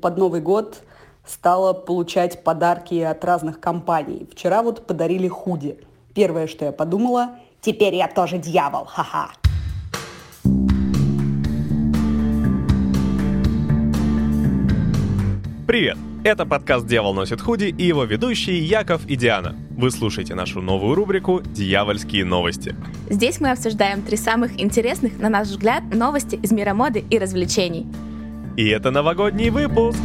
Под Новый год стала получать подарки от разных компаний. Вчера вот подарили худи. Первое, что я подумала, теперь я тоже дьявол, ха-ха. Привет! Это подкаст «Дьявол носит худи» и его ведущие Яков и Диана. Вы слушаете нашу новую рубрику «Дьявольские новости». Здесь мы обсуждаем три самых интересных, на наш взгляд, новости из мира моды и развлечений. И это новогодний выпуск!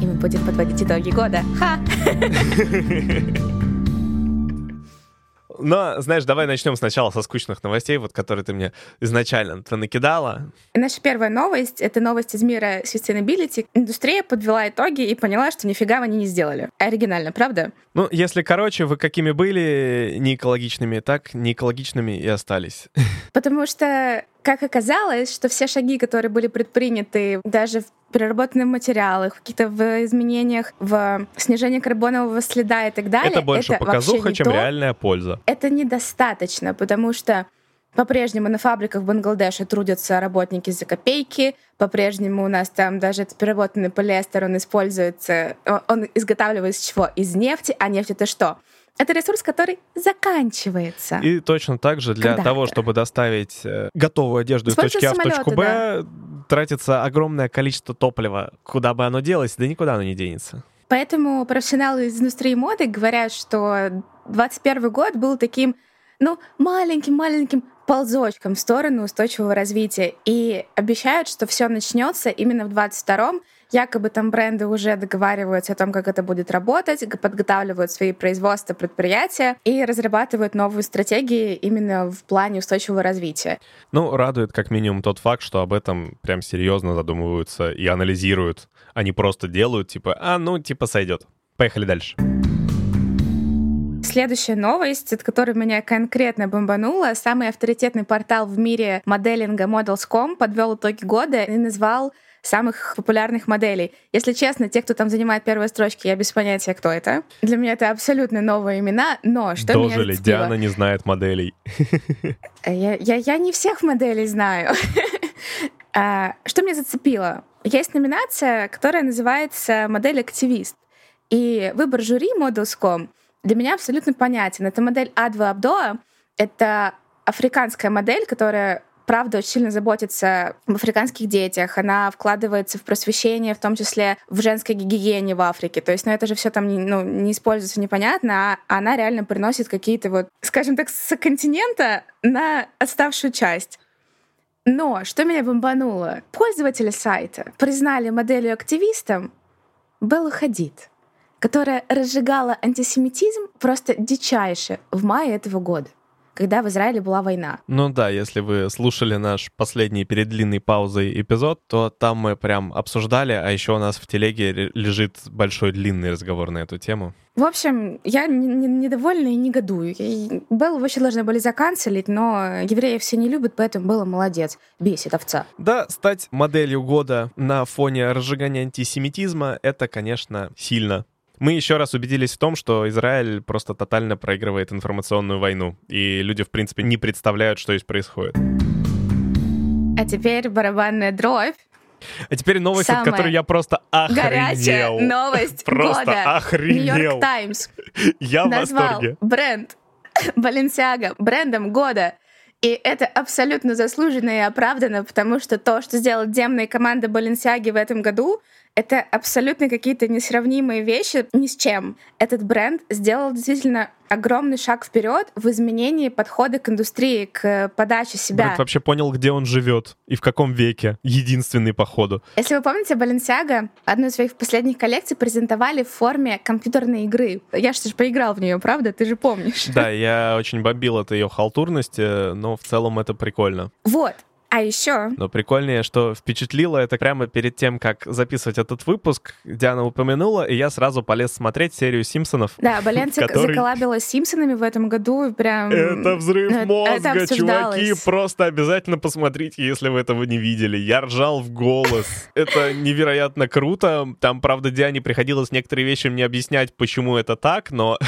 И мы будем подводить итоги года. Ха! Но, знаешь, давай начнем сначала со скучных новостей, вот которые ты мне изначально ты накидала. Наша первая новость — это новость из мира sustainability. Индустрия подвела итоги и поняла, что нифига они не сделали. Оригинально, правда? Ну, если короче, вы какими были не экологичными, так не экологичными и остались. Потому что как оказалось, что все шаги, которые были предприняты даже в переработанных материалах, в каких-то в изменениях, в снижении карбонового следа и так далее. Это больше это показуха, чем то. реальная польза. Это недостаточно, потому что по-прежнему на фабриках в Бангладеше трудятся работники за копейки. По-прежнему у нас там даже этот переработанный полиэстер, он используется, он изготавливается из чего? Из нефти. А нефть это что? Это ресурс, который заканчивается. И точно так же для Когда того, чтобы доставить э, готовую одежду из точки А в точку Б, да. тратится огромное количество топлива. Куда бы оно делось, да никуда оно не денется. Поэтому профессионалы из индустрии моды говорят, что 2021 год был таким, ну, маленьким-маленьким ползочком в сторону устойчивого развития. И обещают, что все начнется именно в 2022 Якобы там бренды уже договариваются о том, как это будет работать, подготавливают свои производства, предприятия и разрабатывают новые стратегии именно в плане устойчивого развития. Ну, радует как минимум тот факт, что об этом прям серьезно задумываются и анализируют. Они просто делают, типа, а, ну, типа, сойдет. Поехали дальше. Следующая новость, от которой меня конкретно бомбанула, самый авторитетный портал в мире моделинга Models.com подвел итоги года и назвал самых популярных моделей. Если честно, те, кто там занимает первые строчки, я без понятия, кто это. Для меня это абсолютно новые имена, но что Дожили, меня зацепило... Диана не знает моделей. Я, я, я не всех моделей знаю. А, что меня зацепило? Есть номинация, которая называется «Модель активист». И выбор жюри Models.com для меня абсолютно понятен. Это модель А2 Абдоа. Это африканская модель, которая правда очень сильно заботится об африканских детях, она вкладывается в просвещение, в том числе в женской гигиене в Африке. То есть, ну это же все там ну, не используется непонятно, а она реально приносит какие-то вот, скажем так, с континента на отставшую часть. Но что меня бомбануло? Пользователи сайта признали моделью активистом Белла Хадид, которая разжигала антисемитизм просто дичайше в мае этого года когда в Израиле была война. Ну да, если вы слушали наш последний перед длинной паузой эпизод, то там мы прям обсуждали, а еще у нас в телеге лежит большой длинный разговор на эту тему. В общем, я недовольна и негодую. Беллу вообще должны были заканцелить, но евреи все не любят, поэтому Белла молодец. Бесит овца. Да, стать моделью года на фоне разжигания антисемитизма — это, конечно, сильно мы еще раз убедились в том, что Израиль просто тотально проигрывает информационную войну, и люди, в принципе, не представляют, что здесь происходит. А теперь барабанная дробь. А теперь новость, Самая от которой я просто охренел. Горячая новость Просто года. охренел. Нью-Йорк Таймс я в назвал восторге. бренд Balenciaga брендом года. И это абсолютно заслуженно и оправдано, потому что то, что сделала демная команда Balenciaga в этом году, это абсолютно какие-то несравнимые вещи ни с чем. Этот бренд сделал действительно огромный шаг вперед в изменении подхода к индустрии, к подаче себя. Бренд вообще понял, где он живет и в каком веке. Единственный, походу. Если вы помните, Balenciaga одну из своих последних коллекций презентовали в форме компьютерной игры. Я же поиграл в нее, правда? Ты же помнишь. Да, я очень бомбил от ее халтурности, но в целом это прикольно. Вот. А еще... Но прикольнее, что впечатлило это прямо перед тем, как записывать этот выпуск, Диана упомянула, и я сразу полез смотреть серию «Симпсонов». Да, Баленцик который... заколабила с «Симпсонами» в этом году, и прям... Это взрыв мозга, это чуваки, просто обязательно посмотрите, если вы этого не видели. Я ржал в голос. Это невероятно круто. Там, правда, Диане приходилось некоторые вещи мне объяснять, почему это так, но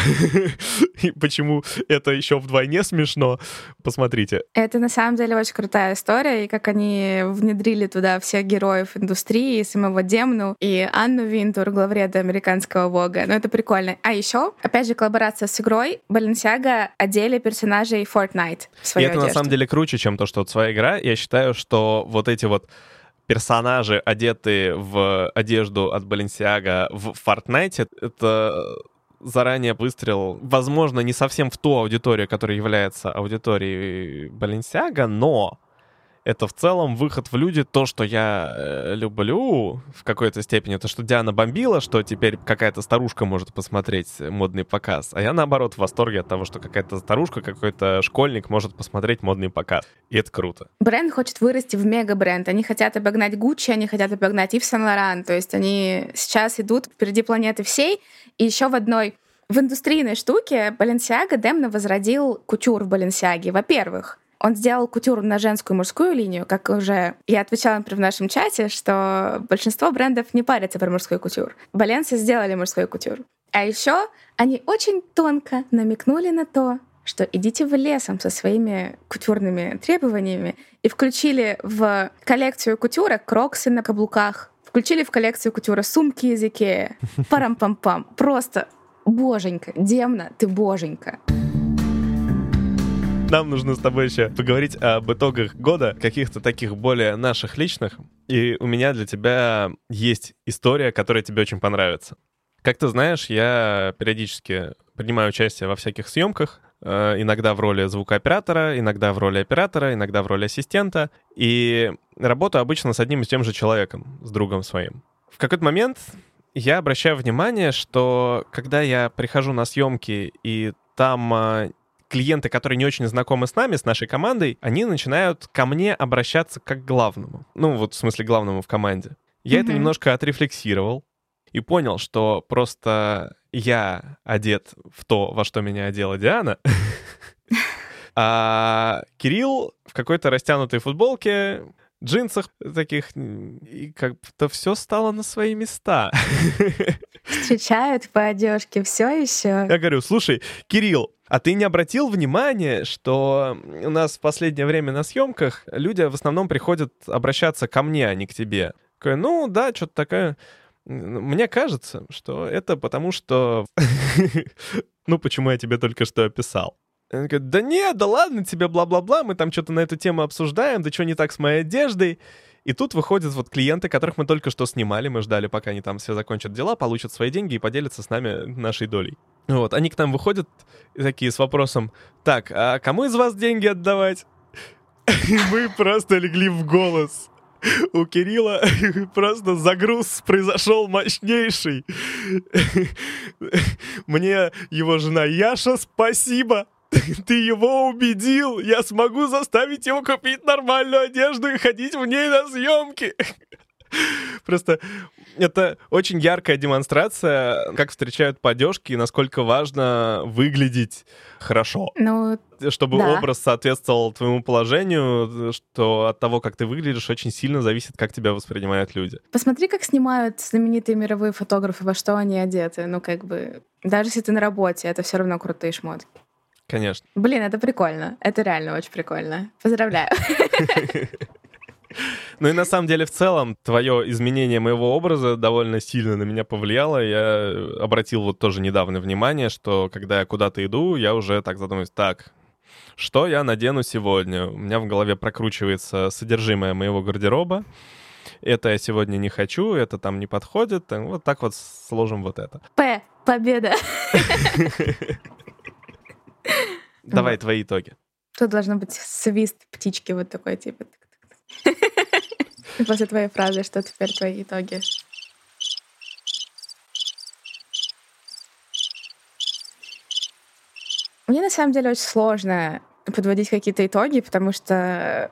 почему это еще вдвойне смешно. Посмотрите. Это на самом деле очень крутая история, и как они внедрили туда всех героев индустрии, самого Демну и Анну Винтур, главреда американского Вога. Ну, это прикольно. А еще, опять же, коллаборация с игрой. Balenciaga одели персонажей Fortnite в свою И это одежду. на самом деле круче, чем то, что вот своя игра. Я считаю, что вот эти вот персонажи, одетые в одежду от Balenciaga в Fortnite, это заранее выстрел, возможно, не совсем в ту аудиторию, которая является аудиторией Balenciaga, но это в целом выход в люди, то, что я э, люблю в какой-то степени, то, что Диана бомбила, что теперь какая-то старушка может посмотреть модный показ, а я, наоборот, в восторге от того, что какая-то старушка, какой-то школьник может посмотреть модный показ. И это круто. Бренд хочет вырасти в мега-бренд. Они хотят обогнать Гуччи, они хотят обогнать Ив Сен-Лоран. То есть они сейчас идут впереди планеты всей. И еще в одной в индустрийной штуке Balenciaga Демна возродил кутюр в Баленсиаге. Во-первых, он сделал кутюр на женскую и мужскую линию, как уже я отвечала, например, в нашем чате, что большинство брендов не парятся про мужской кутюр. Баленсы сделали мужской кутюр. А еще они очень тонко намекнули на то, что идите в лесом со своими кутюрными требованиями и включили в коллекцию кутюра кроксы на каблуках, включили в коллекцию кутюра сумки из Икея. Парам-пам-пам. Просто боженька, Демна, ты боженька. Нам нужно с тобой еще поговорить об итогах года, каких-то таких более наших личных. И у меня для тебя есть история, которая тебе очень понравится. Как ты знаешь, я периодически принимаю участие во всяких съемках, э, иногда в роли звукооператора, иногда в роли оператора, иногда в роли ассистента. И работаю обычно с одним и тем же человеком, с другом своим. В какой-то момент я обращаю внимание, что когда я прихожу на съемки, и там э, клиенты, которые не очень знакомы с нами, с нашей командой, они начинают ко мне обращаться как к главному. Ну, вот в смысле главному в команде. Я это Мгм. немножко отрефлексировал и понял, что просто я одет в то, во что меня одела Диана, а Кирилл в какой-то растянутой футболке, джинсах таких, и как-то все стало на свои места. Встречают по одежке все еще. Я говорю, слушай, Кирилл, а ты не обратил внимания, что у нас в последнее время на съемках люди в основном приходят обращаться ко мне, а не к тебе? Такой, ну да, что-то такое. Мне кажется, что это потому, что... Ну, почему я тебе только что описал? Он говорит, да нет, да ладно тебе, бла-бла-бла, мы там что-то на эту тему обсуждаем, да что не так с моей одеждой. И тут выходят вот клиенты, которых мы только что снимали, мы ждали, пока они там все закончат дела, получат свои деньги и поделятся с нами нашей долей. Вот, они к нам выходят такие с вопросом, так, а кому из вас деньги отдавать? И мы просто легли в голос. У Кирилла просто загруз произошел мощнейший. Мне его жена Яша, спасибо. Ты его убедил. Я смогу заставить его купить нормальную одежду и ходить в ней на съемки. Просто это очень яркая демонстрация, как встречают по одежке и насколько важно выглядеть хорошо. Ну, Чтобы Да. образ соответствовал твоему положению, что от того, как ты выглядишь, очень сильно зависит, как тебя воспринимают люди. посмотри, как снимают знаменитые мировые фотографы, во что они одеты. Ну, как бы, даже если ты на работе, это все равно крутые шмотки. Конечно. Блин, это прикольно. Это реально очень прикольно. Поздравляю. Ну и на самом деле в целом твое изменение моего образа довольно сильно на меня повлияло. Я обратил вот тоже недавно внимание, что когда я куда-то иду, я уже так задумываюсь, так, что я надену сегодня? У меня в голове прокручивается содержимое моего гардероба. Это я сегодня не хочу, это там не подходит. Вот так вот сложим вот это. П. Победа. Давай твои итоги. Тут должно быть свист птички вот такой, типа. После твоей фразы, что теперь твои итоги. Мне на самом деле очень сложно подводить какие-то итоги, потому что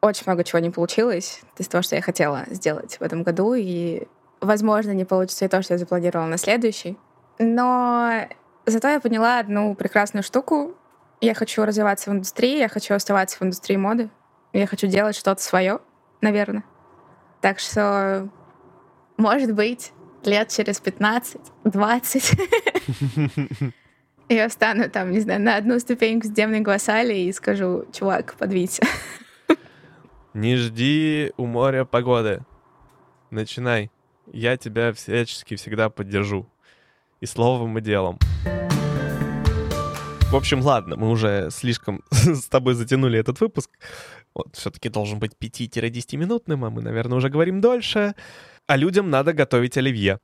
очень много чего не получилось из того, что я хотела сделать в этом году, и, возможно, не получится и то, что я запланировала на следующий. Но зато я поняла одну прекрасную штуку. Я хочу развиваться в индустрии, я хочу оставаться в индустрии моды, я хочу делать что-то свое, наверное. Так что, может быть, лет через 15-20 я встану там, не знаю, на одну ступеньку с Демной Гвасали и скажу, чувак, подвинься. Не жди у моря погоды. Начинай. Я тебя всячески всегда поддержу. И словом, и делом. В общем, ладно, мы уже слишком с тобой затянули этот выпуск. Вот, все-таки должен быть 5-10-минутным, а мы, наверное, уже говорим дольше. А людям надо готовить оливье.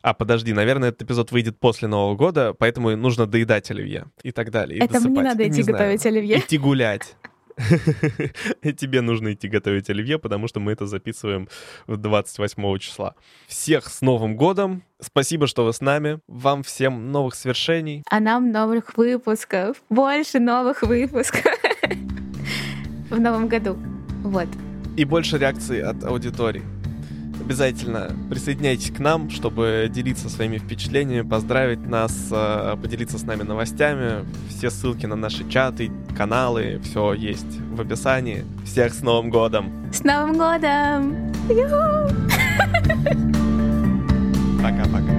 А, подожди, наверное, этот эпизод выйдет после Нового года, поэтому нужно доедать оливье и так далее. Это мне надо идти готовить оливье. Идти гулять. Тебе нужно идти готовить оливье, потому что мы это записываем 28 числа. Всех с Новым годом! Спасибо, что вы с нами. Вам всем новых свершений. А нам новых выпусков. Больше новых выпусков в новом году. Вот. И больше реакций от аудитории. Обязательно присоединяйтесь к нам, чтобы делиться своими впечатлениями, поздравить нас, э, поделиться с нами новостями. Все ссылки на наши чаты, каналы, все есть в описании. Всех с Новым годом! С Новым годом! Пока-пока.